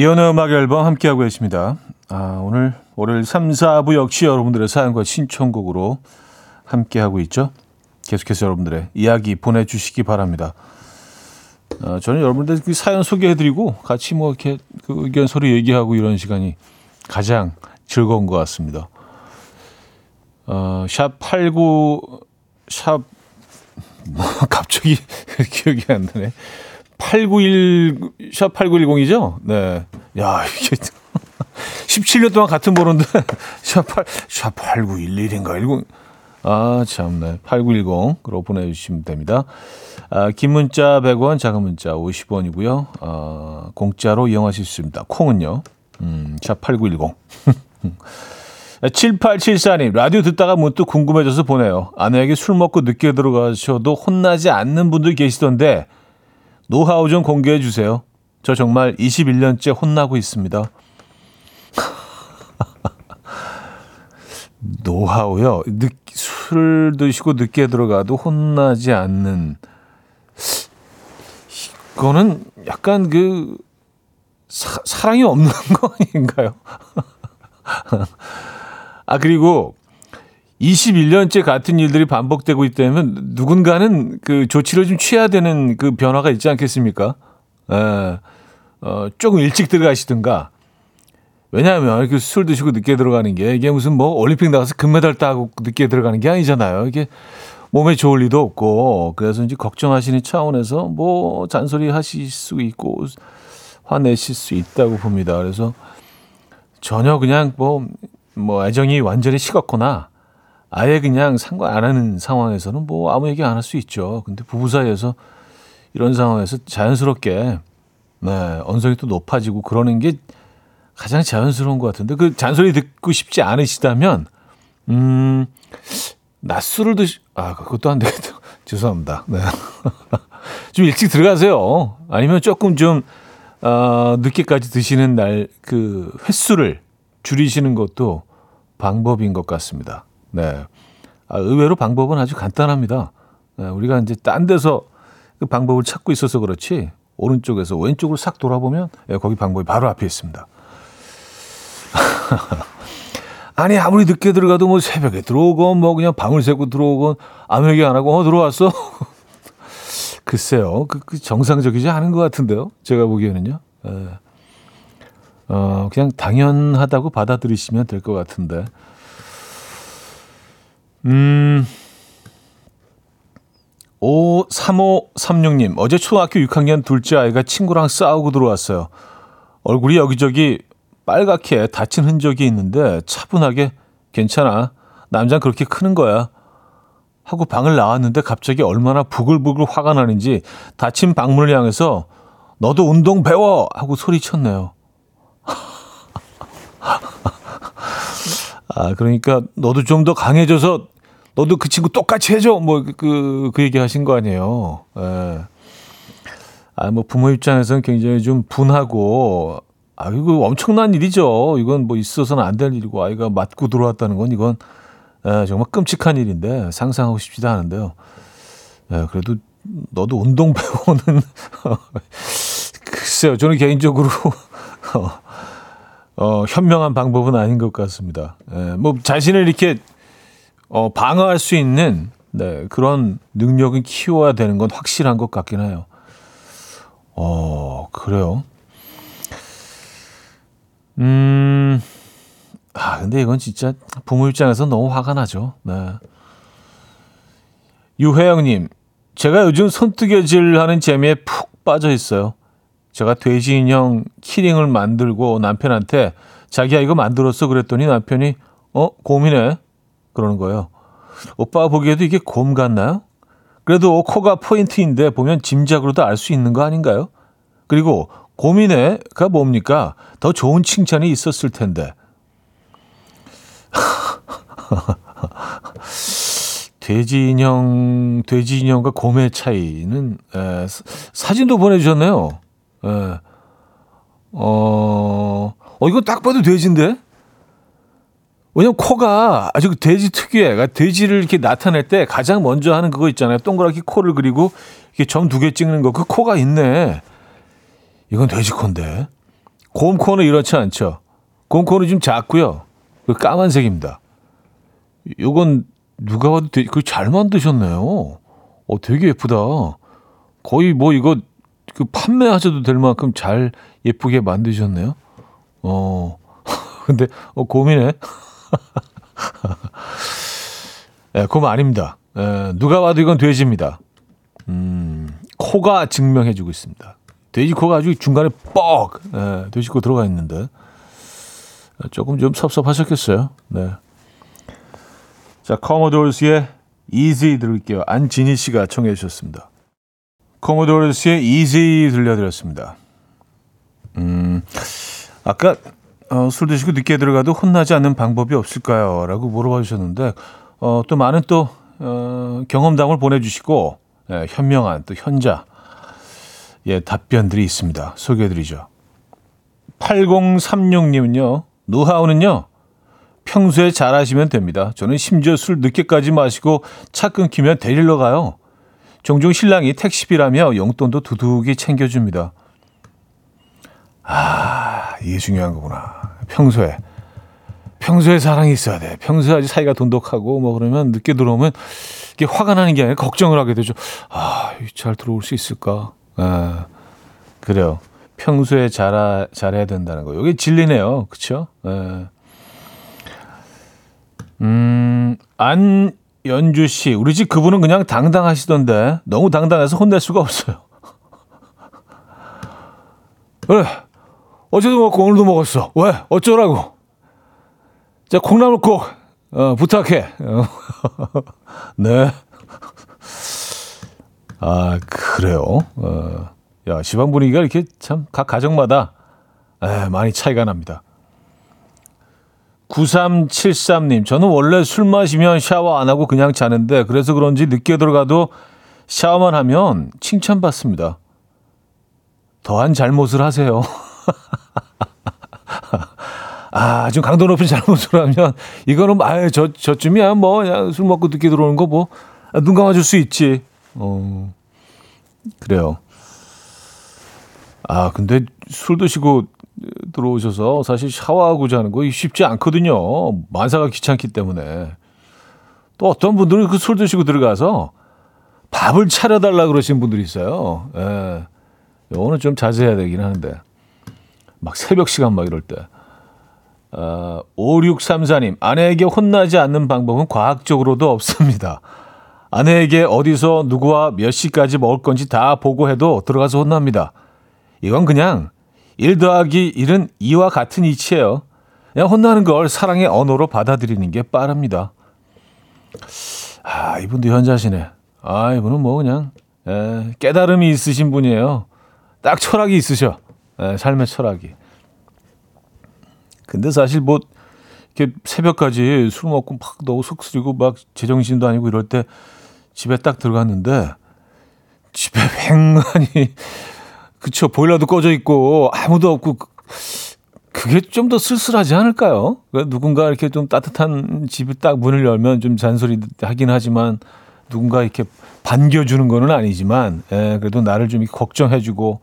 이연의 음악 앨범 함께하고 계십니다. 아, 오늘 월요일 3, 4부 역시 여러분들의 사연과 신청곡으로 함께하고 있죠. 계속해서 여러분들의 이야기 보내주시기 바랍니다. 아, 저는 여러분들 그 사연 소개해드리고 같이 뭐 이렇게 그 의견 서로 얘기하고 이런 시간이 가장 즐거운 것 같습니다. 어, 샵 89, 샵, 뭐, 갑자기 기억이 안 나네. 891, 샵 8910이죠? 네. 야, 이게 17년 동안 같은 번호인데, 샵 8, 샵 8911인가? 10. 아, 참네. 8910으로 보내주시면 됩니다. 아, 긴 문자 100원, 작은 문자 50원이고요. 아, 공짜로 이용하실 수 있습니다. 콩은요. 음, 샵 8910. 7874님, 라디오 듣다가 문득 궁금해져서 보내요. 아내에게 술 먹고 늦게 들어가셔도 혼나지 않는 분들 계시던데, 노하우 좀 공개해 주세요. 저 정말 21년째 혼나고 있습니다. 노하우요. 늦, 술 드시고 늦게 들어가도 혼나지 않는. 이거는 약간 그, 사, 사랑이 없는 거 아닌가요? 아, 그리고 21년째 같은 일들이 반복되고 있다면 누군가는 그 조치를 좀 취해야 되는 그 변화가 있지 않겠습니까? 에, 어, 조금 일찍 들어가시든가. 왜냐하면 이렇게 술 드시고 늦게 들어가는 게 이게 무슨 뭐 올림픽 나가서 금메달 따고 늦게 들어가는 게 아니잖아요. 이게 몸에 좋을 리도 없고 그래서 이제 걱정하시는 차원에서 뭐 잔소리 하실 수 있고 화내실 수 있다고 봅니다. 그래서 전혀 그냥 뭐, 뭐 애정이 완전히 식었거나 아예 그냥 상관 안 하는 상황에서는 뭐 아무 얘기 안 할 수 있죠. 근데 부부 사이에서 이런 상황에서 자연스럽게 네, 언성이 또 높아지고 그러는 게 가장 자연스러운 것 같은데 그 잔소리 듣고 싶지 않으시다면 음 낮술을 드시 아 그것도 안 되겠다 죄송합니다 네. 좀 일찍 들어가세요 아니면 조금 좀 어, 늦게까지 드시는 날 그 횟수를 줄이시는 것도 방법인 것 같습니다 네. 아, 의외로 방법은 아주 간단합니다. 네, 우리가 이제 딴 데서 그 방법을 찾고 있어서 그렇지 오른쪽에서 왼쪽으로 싹 돌아보면 예, 거기 방법이 바로 앞에 있습니다. 아니 아무리 늦게 들어가도 뭐 새벽에 들어오건 뭐 그냥 방을 새고 들어오건 아무 얘기 안 하고 어 들어왔어? 글쎄요. 그, 그 정상적이지 않은 것 같은데요 제가 보기에는요. 예. 어 그냥 당연하다고 받아들이시면 될 것 같은데 음 53536님 어제 초등학교 6학년 둘째 아이가 친구랑 싸우고 들어왔어요 얼굴이 여기저기 빨갛게 다친 흔적이 있는데 차분하게 괜찮아. 남자는 그렇게 크는 거야. 하고 방을 나왔는데 갑자기 얼마나 부글부글 화가 나는지 다친 방문을 향해서 너도 운동 배워! 하고 소리쳤네요. 아, 그러니까 너도 좀 더 강해져서 너도 그 친구 똑같이 해줘! 뭐, 그, 그 얘기 하신 거 아니에요. 예. 아, 뭐 부모 입장에서는 굉장히 좀 분하고 아, 이거 엄청난 일이죠. 이건 뭐 있어서는 안 될 일이고 아이가 맞고 들어왔다는 건 이건 에, 정말 끔찍한 일인데 상상하고 싶지도 않은데요. 에, 그래도 너도 운동 배우는 글쎄요, 저는 개인적으로 어, 어, 현명한 방법은 아닌 것 같습니다. 예, 뭐 자신을 이렇게 어, 방어할 수 있는 네, 그런 능력은 키워야 되는 건 확실한 것 같긴 해요. 어, 그래요. 음, 아, 근데 이건 진짜 부모 입장에서 너무 화가 나죠. 네. 유혜영님, 제가 요즘 손뜨개질 하는 재미에 푹 빠져 있어요. 제가 돼지 인형 키링을 만들고 남편한테 자기야 이거 만들었어 그랬더니 남편이 어 곰이네 그러는 거예요. 오빠 보기에도 이게 곰 같나요? 그래도 코가 포인트인데 보면 짐작으로도 알 수 있는 거 아닌가요? 그리고 곰이네가 뭡니까? 더 좋은 칭찬이 있었을 텐데. 돼지 인형, 돼지 인형과 곰의 차이는 에, 사- 사진도 보내주셨네요. 에, 어, 어 이거 딱 봐도 돼지인데? 왜냐면 코가 아주 그 돼지 특유의 그러니까 돼지를 이렇게 나타낼 때 가장 먼저 하는 그거 있잖아요. 동그랗게 코를 그리고 이렇게 점 두 개 찍는 거. 그 코가 있네. 이건 돼지 코인데. 곰 코는 이렇지 않죠. 곰 코는 좀 작고요. 그 까만색입니다. 요건 누가 봐도 되게 그잘 만드셨네요. 어, 되게 예쁘다. 거의 뭐 이거 그 판매하셔도 될 만큼 잘 예쁘게 만드셨네요. 어, 근데 어, 곰이네. 예, 곰 아닙니다. 예, 누가 봐도 이건 돼지입니다. 음, 코가 증명해주고 있습니다. 돼지 코가 아주 중간에 뻑 예, 돼지 코 들어가 있는데 조금 좀 섭섭하셨겠어요. 네. 자, 커머도르스의 Easy 들을게요. 안진희 씨가 청해 주셨습니다. 커머도르스의 Easy 들려드렸습니다. 음, 아까 어, 술 드시고 늦게 들어가도 혼나지 않는 방법이 없을까요? 라고 물어봐 주셨는데 어, 또 많은 또 어, 경험담을 보내주시고 예, 현명한 또 현자 예, 답변들이 있습니다. 소개해드리죠. 8036님은요. 노하우는요. 평소에 잘하시면 됩니다. 저는 심지어 술 늦게까지 마시고 차 끊기면 데리러 가요. 종종 신랑이 택시비라며 용돈도 두둑이 챙겨줍니다. 아, 이게 중요한 거구나. 평소에. 평소에 사랑이 있어야 돼. 평소에 아주 사이가 돈독하고 뭐 그러면 늦게 들어오면 이게 화가 나는 게 아니라 걱정을 하게 되죠. 아, 잘 들어올 수 있을까? 아, 그래요. 평소에 잘, 잘해야 된다는 거. 이게 진리네요. 그쵸? 예. 음, 안 연주 씨. 우리 집 그분은 그냥 당당하시던데 너무 당당해서 혼낼 수가 없어요. 그래. 어제도 먹고 오늘도 먹었어. 왜? 어쩌라고? 자, 콩나물 꼭 어, 부탁해. 어. 네. 아, 그래요. 어. 야, 집안 분위기가 이렇게 참 각 가정마다 에, 많이 차이가 납니다. 9373님, 저는 원래 술 마시면 샤워 안 하고 그냥 자는데 그래서 그런지 늦게 들어가도 샤워만 하면 칭찬받습니다. 더한 잘못을 하세요. 아, 좀 강도 높은 잘못을 하면 이거는 아유 저 저쯤이야 뭐 그냥 술 먹고 늦게 들어오는 거뭐눈 감아줄 수 있지. 어 그래요. 아 근데 술 드시고 들어오셔서 사실 샤워하고 자는 거 쉽지 않거든요. 만사가 귀찮기 때문에 또 어떤 분들은 그 술 드시고 들어가서 밥을 차려달라 그러신 분들이 있어요. 예. 요거는 좀 자제해야 되긴 하는데 막 새벽 시간 막 이럴 때. 어, 5634님, 아내에게 혼나지 않는 방법은 과학적으로도 없습니다. 아내에게 어디서 누구와 몇 시까지 먹을 건지 다 보고해도 들어가서 혼납니다. 이건 그냥 1 더하기 1은 2와 같은 이치예요. 그냥 혼나는 걸 사랑의 언어로 받아들이는 게 빠릅니다. 아, 이분도 현자시네. 아, 이분은 뭐 그냥 에, 깨달음이 있으신 분이에요. 딱 철학이 있으셔. 에, 삶의 철학이. 근데 사실 뭐 이렇게 새벽까지 술 먹고 막 너무 속쓰리고 막 제정신도 아니고 이럴 때 집에 딱 들어갔는데 집에 횡하니 그쵸 보일러도 꺼져 있고 아무도 없고 그- 그게 좀 더 쓸쓸하지 않을까요? 누군가 이렇게 좀 따뜻한 집이 딱 문을 열면 좀 잔소리 하긴 하지만 누군가 이렇게 반겨주는 거는 아니지만 예, 그래도 나를 좀 걱정해주고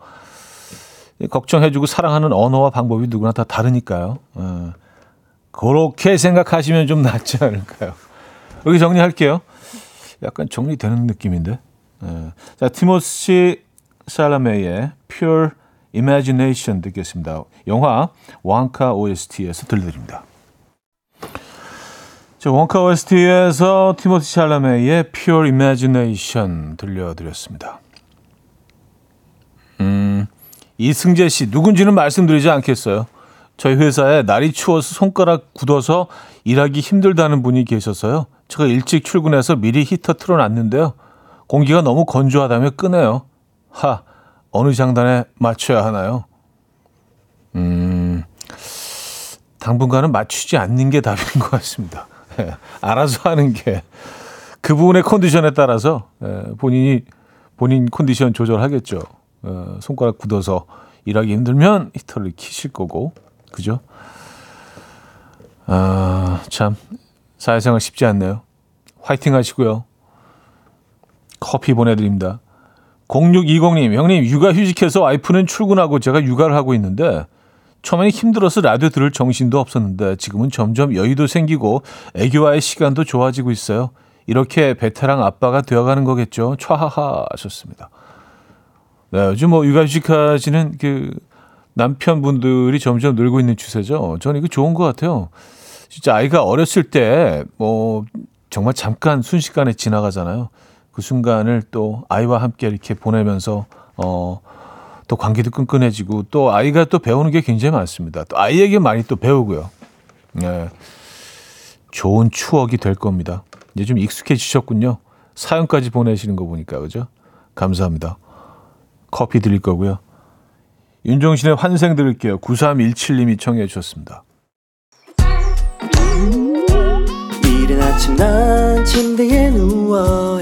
걱정해주고 사랑하는 언어와 방법이 누구나 다 다르니까요. 어, 그렇게 생각하시면 좀 낫지 않을까요? 여기 정리할게요. 약간 정리되는 느낌인데. 예. 자, 티모시 살라메의 Pure Imagination 듣겠습니다. 영화 왕카 OST에서 들려드립니다. 자, 원카 OST에서 티모시 샬라메의 Pure Imagination 들려드렸습니다. 음, 이승재 씨 누군지는 말씀드리지 않겠어요. 저희 회사에 날이 추워서 손가락 굳어서 일하기 힘들다는 분이 계셔서요. 제가 일찍 출근해서 미리 히터 틀어놨는데요. 공기가 너무 건조하다며 끄네요. 하, 어느 장단에 맞춰야 하나요? 음, 당분간은 맞추지 않는 게 답인 것 같습니다. 예, 알아서 하는 게 그 부분의 컨디션에 따라서 예, 본인이 본인 컨디션 조절하겠죠. 어, 손가락 굳어서 일하기 힘들면 히터를 키실 거고, 그죠? 아, 참 사회생활 쉽지 않네요. 화이팅 하시고요. 커피 보내드립니다. 0620님, 형님, 육아 휴직해서 와이프는 출근하고 제가 육아를 하고 있는데, 처음에는 힘들어서 라디오 들을 정신도 없었는데, 지금은 점점 여유도 생기고, 애교와의 시간도 좋아지고 있어요. 이렇게 베테랑 아빠가 되어가는 거겠죠. 촤하하 하셨습니다. 네, 요즘 뭐 육아 휴직하시는 그 남편분들이 점점 늘고 있는 추세죠. 저는 이거 좋은 것 같아요. 진짜 아이가 어렸을 때 뭐 정말 잠깐 순식간에 지나가잖아요. 그 순간을 또 아이와 함께 이렇게 보내면서 어, 또 관계도 끈끈해지고 또 아이가 또 배우는 게 굉장히 많습니다. 또 아이에게 많이 또 배우고요. 네. 좋은 추억이 될 겁니다. 이제 좀 익숙해지셨군요. 사연까지 보내시는 거 보니까 그죠? 감사합니다. 커피 드릴 거고요. 윤종신의 환생 드릴게요. 9317님이 청해 주셨습니다. 이른 아침 난 침대에 누워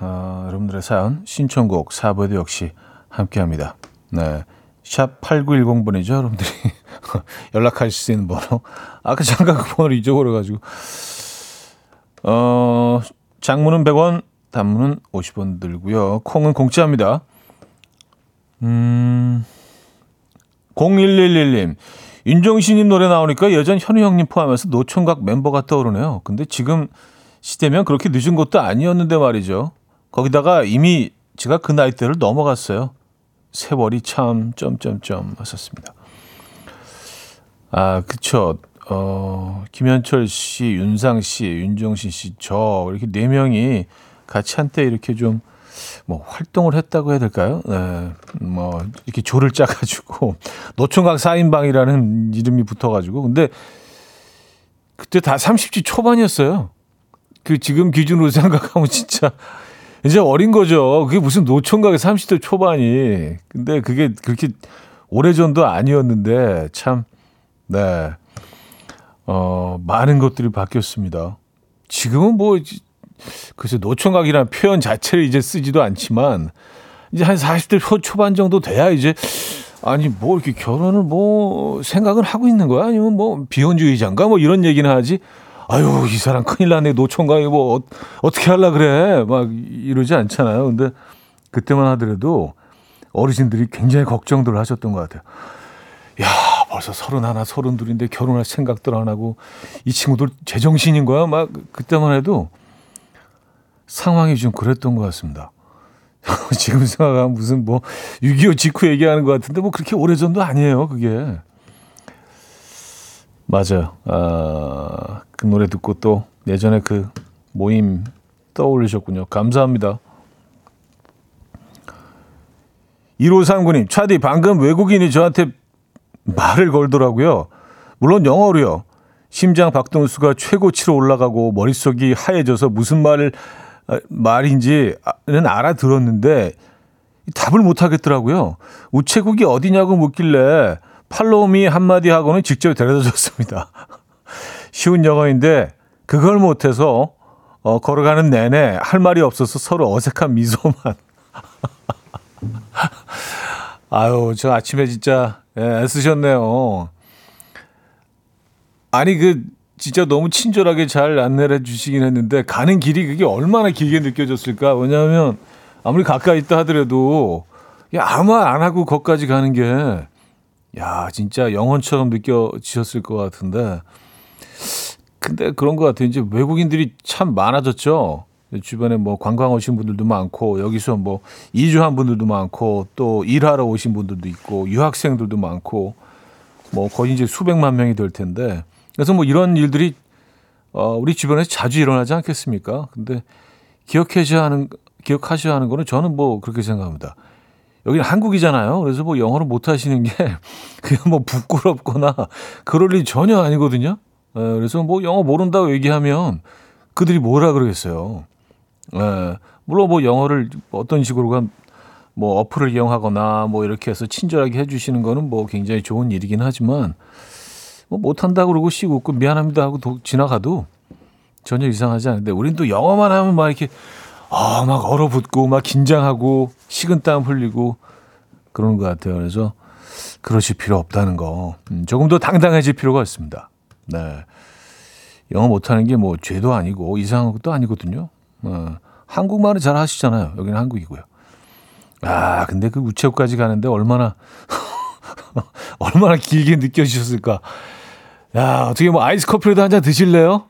어, 여러분들의 사연, 신청곡 4부에도 역시 함께 합니다. 네. 샵 8910번이죠, 여러분들이. 연락하실 수 있는 번호. 아까 잠깐 그 번호를 잊어버려가지고. 어, 장문은 100원, 단문은 50원 들고요. 콩은 공짜입니다. 음, 0111님. 윤종신님 노래 나오니까 예전 현우 형님 포함해서 노총각 멤버가 떠오르네요. 근데 지금 시대면 그렇게 늦은 것도 아니었는데 말이죠. 거기다가 이미 제가 그 나이대를 넘어갔어요. 세월이 참 점점점 하셨습니다. 아, 그쵸. 어, 김현철 씨, 윤상 씨, 윤종신 씨, 저 이렇게 네 명이 같이 한때 이렇게 좀 뭐 활동을 했다고 해야 될까요? 네, 뭐 이렇게 조를 짜가지고 노총각 4인방이라는 이름이 붙어가지고 근데 그때 다 30대 초반이었어요. 그 지금 기준으로 생각하면 진짜 이제 어린 거죠. 그게 무슨 노총각의 30대 초반이. 근데 그게 그렇게 오래전도 아니었는데 참 네. 어, 많은 것들이 바뀌었습니다. 지금은 뭐 글쎄 노총각이라는 표현 자체를 이제 쓰지도 않지만 이제 한 40대 초, 초반 정도 돼야 이제 아니 뭐 이렇게 결혼을 뭐 생각을 하고 있는 거야 아니면 뭐 비혼주의자인가 뭐 이런 얘기는 하지 아유 이 사람 큰일 났네. 노총각이 뭐 어, 어떻게 하려 그래? 막 이러지 않잖아요. 근데 그때만 하더라도 어르신들이 굉장히 걱정들을 하셨던 것 같아요. 야 벌써 서른 하나 서른 둘인데 결혼할 생각들 안 하고 이 친구들 제정신인 거야? 막 그때만 해도 상황이 좀 그랬던 것 같습니다. 지금 생각하면 무슨 뭐 6.25 직후 얘기하는 것 같은데 뭐 그렇게 오래전도 아니에요, 그게. 맞아요. 아, 그 노래 듣고 또 예전에 그 모임 떠올리셨군요. 감사합니다. 1539님, 차디, 방금 외국인이 저한테 말을 걸더라고요. 물론 영어로요. 심장 박동수가 최고치로 올라가고 머릿속이 하얘져서 무슨 말을 아, 말인지는 알아들었는데 답을 못 하겠더라고요. 우체국이 어디냐고 묻길래 팔로우미 한마디 하고는 직접 데려다 줬습니다. 쉬운 영어인데 그걸 못해서 어, 걸어가는 내내 할 말이 없어서 서로 어색한 미소만. 아유, 저 아침에 진짜 예, 애쓰셨네요. 아니 그 진짜 너무 친절하게 잘 안내를 해주시긴 했는데 가는 길이 그게 얼마나 길게 느껴졌을까? 왜냐하면 아무리 가까이 있다 하더라도 야, 아무 말 안 하고 거기까지 가는 게 야, 진짜 영혼처럼 느껴지셨을 것 같은데. 근데 그런 것 같아요. 이제 외국인들이 참 많아졌죠. 주변에 뭐 관광 오신 분들도 많고, 여기서 뭐 이주한 분들도 많고, 또 일하러 오신 분들도 있고, 유학생들도 많고, 뭐 거의 이제 수백만 명이 될 텐데. 그래서 뭐 이런 일들이 어, 우리 주변에서 자주 일어나지 않겠습니까? 근데 기억하셔야 하는, 기억하셔야 하는 거는 저는 뭐 그렇게 생각합니다. 여기는 한국이잖아요. 그래서 뭐 영어를 못 하시는 게 그냥 뭐 부끄럽거나 그럴 일이 전혀 아니거든요. 에, 그래서 뭐 영어 모른다고 얘기하면 그들이 뭐라 그러겠어요. 에, 물론 뭐 영어를 어떤 식으로가 뭐 어플을 이용하거나 뭐 이렇게 해서 친절하게 해주시는 거는 뭐 굉장히 좋은 일이긴 하지만 뭐 못한다 그러고 씩 웃고 미안합니다 하고 도, 지나가도 전혀 이상하지 않은데 우린 또 영어만 하면 막 이렇게 아, 막 얼어붙고 막 긴장하고 식은땀 흘리고 그러는 것 같아요. 그래서 그러실 필요 없다는 거. 음, 조금 더 당당해질 필요가 있습니다. 네. 영어 못하는 게 뭐 죄도 아니고 이상한 것도 아니거든요. 어, 한국말은 잘 하시잖아요. 여기는 한국이고요. 아, 근데 그 우체국까지 가는데 얼마나 얼마나 길게 느껴지셨을까. 야, 어떻게 뭐 아이스 커피라도 한 잔 드실래요?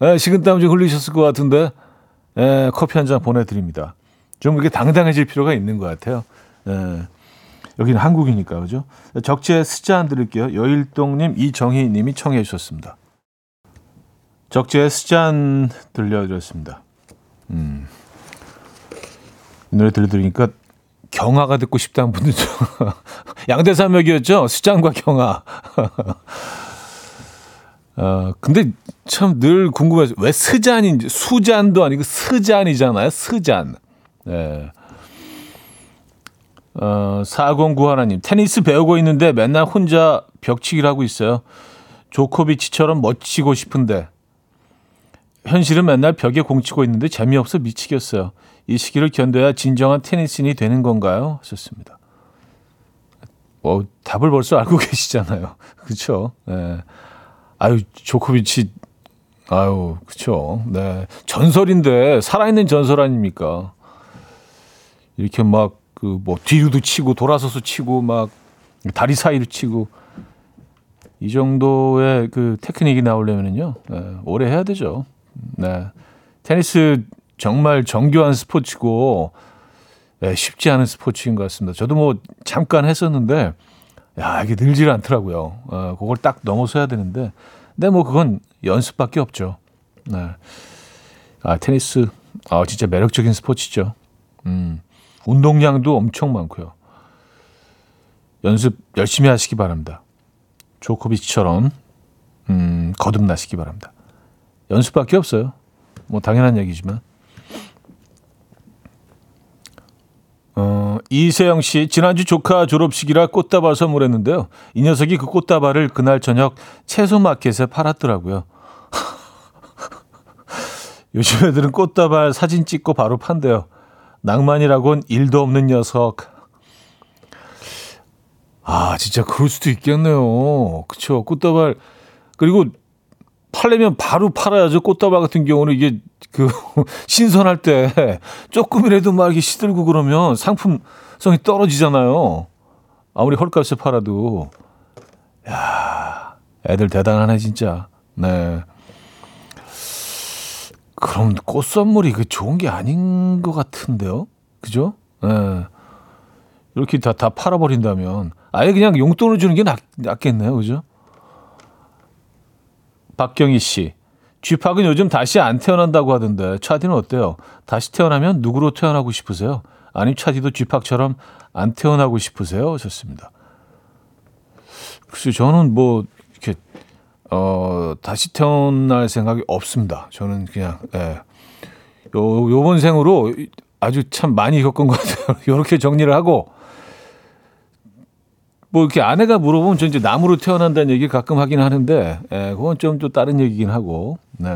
네, 식은땀 좀 흘리셨을 것 같은데. 예, 커피 한 잔 보내드립니다. 좀 이렇게 당당해질 필요가 있는 것 같아요. 예, 여기는 한국이니까, 그죠? 적재 스잔 안 들을게요. 여일동님, 이정희님이 청해 주셨습니다. 적재 스잔 들려드렸습니다. 음. 이 노래 들려드리니까 경아가 듣고 싶다는 분들 좀 양대산맥이었죠? 스잔과 경아. 어, 근데 참 늘 궁금해서 왜 스잔인지 수잔도 아니고 스잔이잖아요. 스잔. 네. 어, 409 하나님 테니스 배우고 있는데 맨날 혼자 벽치기를 하고 있어요. 조코비치처럼 멋지고 싶은데 현실은 맨날 벽에 공치고 있는데 재미없어 미치겠어요. 이 시기를 견뎌야 진정한 테니스인이 되는 건가요? 하셨습니다. 어, 답을 벌써 알고 계시잖아요. 그렇죠? 네. 아유, 조코비치, 아유, 그쵸. 네. 전설인데, 살아있는 전설 아닙니까? 이렇게 막, 그, 뭐, 뒤로도 치고, 돌아서서 치고, 막, 다리 사이로 치고, 이 정도의 그 테크닉이 나오려면요, 네, 오래 해야 되죠. 네. 테니스 정말 정교한 스포츠고, 네, 쉽지 않은 스포츠인 것 같습니다. 저도 뭐, 잠깐 했었는데, 야, 이게 늘질 않더라고요. 어, 그걸 딱 넘어서야 되는데. 근데 뭐 그건 연습밖에 없죠. 네. 아, 테니스, 아, 진짜 매력적인 스포츠죠. 음, 운동량도 엄청 많고요. 연습 열심히 하시기 바랍니다. 조코비치처럼, 음, 거듭나시기 바랍니다. 연습밖에 없어요. 뭐, 당연한 얘기지만. 어, 이세영 씨, 지난주 조카 졸업식이라 꽃다발 선물했는데요. 이 녀석이 그 꽃다발을 그날 저녁 채소 마켓에 팔았더라고요. 요즘 애들은 꽃다발 사진 찍고 바로 판대요. 낭만이라곤 일도 없는 녀석. 아, 진짜 그럴 수도 있겠네요. 그쵸. 꽃다발. 그리고 팔려면 바로 팔아야죠. 꽃다발 같은 경우는 이게 그 신선할 때 조금이라도 막 이렇게 시들고 그러면 상품성이 떨어지잖아요. 아무리 헐값에 팔아도 야 애들 대단하네 진짜. 네. 그럼 꽃 선물이 그 좋은 게 아닌 것 같은데요, 그죠? 네. 이렇게 다 다 팔아버린다면 아예 그냥 용돈을 주는 게 낫, 낫겠네요, 그죠? 박경희 씨. 쥐팍은 요즘 다시 안 태어난다고 하던데 차디는 어때요? 다시 태어나면 누구로 태어나고 싶으세요? 아니면 차디도 쥐팍처럼 안 태어나고 싶으세요? 하셨습니다. 글쎄 저는 뭐 이렇게 어 다시 태어날 생각이 없습니다. 저는 그냥 예. 요 요번 생으로 아주 참 많이 겪은 것 같아요. 이렇게 정리를 하고 뭐 이렇게 아내가 물어보면 저 이제 나무로 태어난다는 얘기 가끔 하긴 하는데, 예, 그건 좀 또 다른 얘기긴 하고, 네.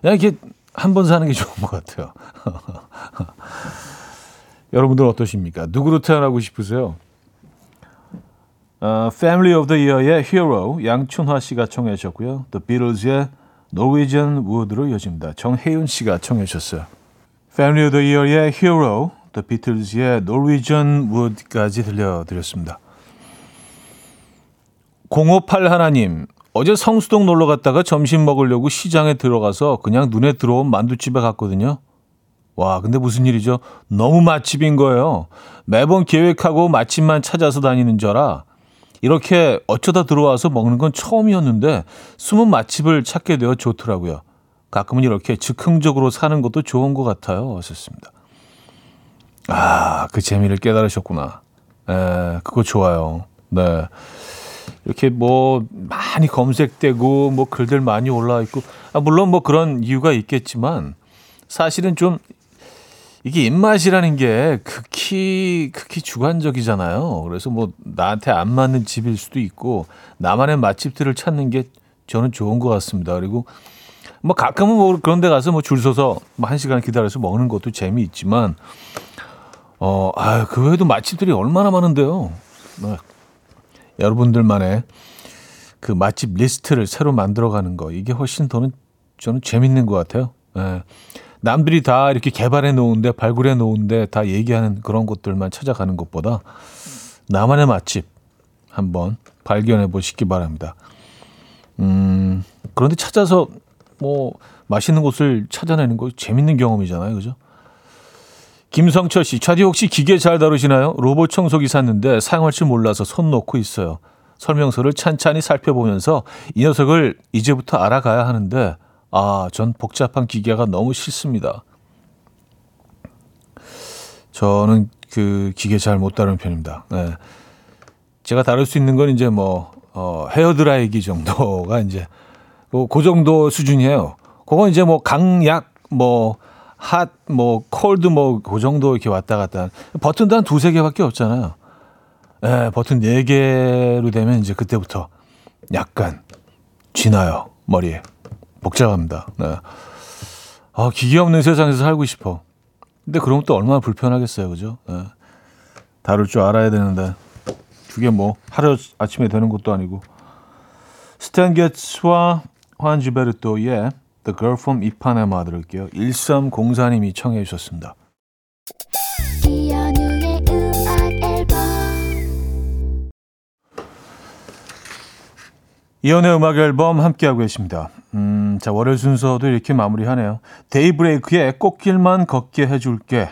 그냥 이렇게 한 번 사는 게 좋은 것 같아요. 여러분들 어떠십니까? 누구로 태어나고 싶으세요? 어, Family of the Year의 Hero 양춘화 씨가 청해 주셨고요. The Beatles의 Norwegian Wood로 이어집니다. 정혜윤 씨가 청해 주셨어요. Family of the Year의 Hero, The Beatles의 Norwegian Wood까지 들려드렸습니다. 058 하나님, 어제 성수동 놀러 갔다가 점심 먹으려고 시장에 들어가서 그냥 눈에 들어온 만두집에 갔거든요. 와, 근데 무슨 일이죠? 너무 맛집인 거예요. 매번 계획하고 맛집만 찾아서 다니는 저라 이렇게 어쩌다 들어와서 먹는 건 처음이었는데 숨은 맛집을 찾게 되어 좋더라고요. 가끔은 이렇게 즉흥적으로 사는 것도 좋은 것 같아요. 하셨습니다. 아, 그 재미를 깨달으셨구나. 에, 그거 좋아요. 네. 이렇게 뭐 많이 검색되고 뭐 글들 많이 올라와 있고 아, 물론 뭐 그런 이유가 있겠지만 사실은 좀 이게 입맛이라는 게 극히 극히 주관적이잖아요. 그래서 뭐 나한테 안 맞는 집일 수도 있고 나만의 맛집들을 찾는 게 저는 좋은 것 같습니다. 그리고 뭐 가끔은 뭐 그런 데 가서 뭐 줄 서서 뭐 한 시간 기다려서 먹는 것도 재미있지만 어, 아, 그 외에도 맛집들이 얼마나 많은데요. 네. 여러분들만의 그 맛집 리스트를 새로 만들어가는 거 이게 훨씬 더는 저는 재밌는 것 같아요. 예. 남들이 다 이렇게 개발해 놓은데 발굴해 놓은데 다 얘기하는 그런 곳들만 찾아가는 것보다 나만의 맛집 한번 발견해 보시기 바랍니다. 음, 그런데 찾아서 뭐 맛있는 곳을 찾아내는 거 재밌는 경험이잖아요, 그죠? 김성철 씨, 차디 혹시 기계 잘 다루시나요? 로봇 청소기 샀는데 사용할 줄 몰라서 손 놓고 있어요. 설명서를 찬찬히 살펴보면서 이 녀석을 이제부터 알아가야 하는데, 아, 전 복잡한 기계가 너무 싫습니다. 저는 그 기계 잘 못 다루는 편입니다. 네. 제가 다룰 수 있는 건 이제 뭐, 어, 헤어 드라이기 정도가 이제, 그, 그 정도 수준이에요. 그건 이제 뭐 강약, 뭐, 핫, 뭐, 콜드, 뭐, 그 정도 이렇게 왔다 갔다. 버튼도 한 두세 개밖에 없잖아요. 예, 버튼 네 개로 되면 이제 그때부터 약간 쥐나요, 머리에. 복잡합니다. 네. 아, 기계 없는 세상에서 살고 싶어. 근데 그러면 또 얼마나 불편하겠어요, 그죠? 예. 다룰 줄 알아야 되는데. 그게 뭐, 하루 아침에 되는 것도 아니고. 스탠 게츠와 환 지베르토의 The Girl from Ipanema 들을게요. 1304님이 청해 주셨습니다. 이연의 음악 앨범 함께하고 계십니다. 음, 자, 월요일 순서도 이렇게 마무리하네요. 데이브레이크의 꽃길만 걷게 해줄게.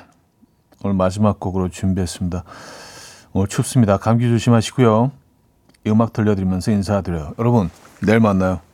오늘 마지막 곡으로 준비했습니다. 오늘 춥습니다. 감기 조심하시고요. 이 음악 들려드리면서 인사드려요. 여러분, 내일 만나요.